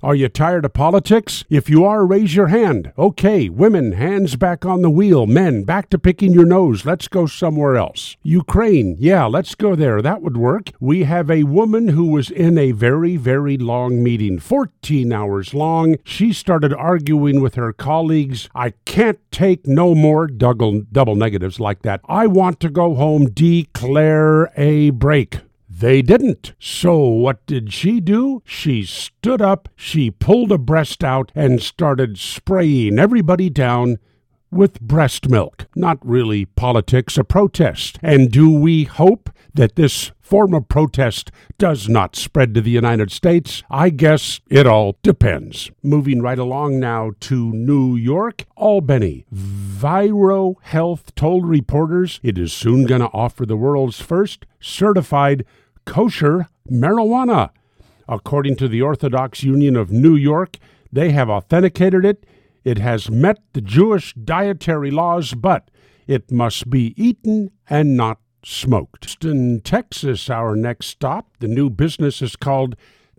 Are you tired of politics? If you are, raise your hand. Okay, women, hands back on the wheel. Men, back to picking your nose. Let's go somewhere else. Ukraine, yeah, let's go there. That would work. We have a woman who was in a very, very long meeting, 14 hours long. She started arguing with her colleagues. I can't take no more double, double negatives like that. I want to go home. Declare a break. They didn't. So what did she do? She stood up, she pulled a breast out, and started spraying everybody down with breast milk. Not really politics, a protest. And do we hope that this form of protest does not spread to the United States? I guess it all depends. Moving right along now to New York, Albany. Vireo Health told reporters it is soon going to offer the world's first certified kosher marijuana. According to the Orthodox Union of New York, they have authenticated it. It has met the Jewish dietary laws, but it must be eaten and not smoked. In Texas, our next stop, the new business is called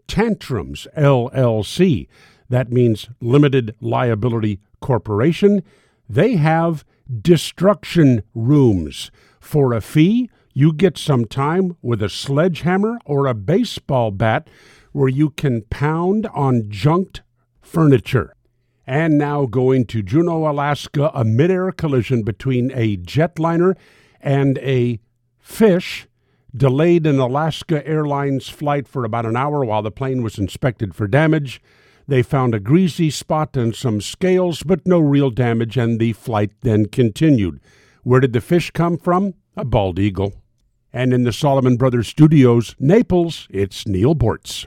Tantrums LLC. That means Limited Liability Corporation. They have destruction rooms. For a fee, you get some time with a sledgehammer or a baseball bat where you can pound on junked furniture. And now going to Juneau, Alaska, a midair collision between a jetliner and a fish delayed an Alaska Airlines flight for about an hour while the plane was inspected for damage. They found a greasy spot and some scales, but no real damage, and the flight then continued. Where did the fish come from? A bald eagle. And in the Solomon Brothers Studios, Naples, it's Neal Boortz.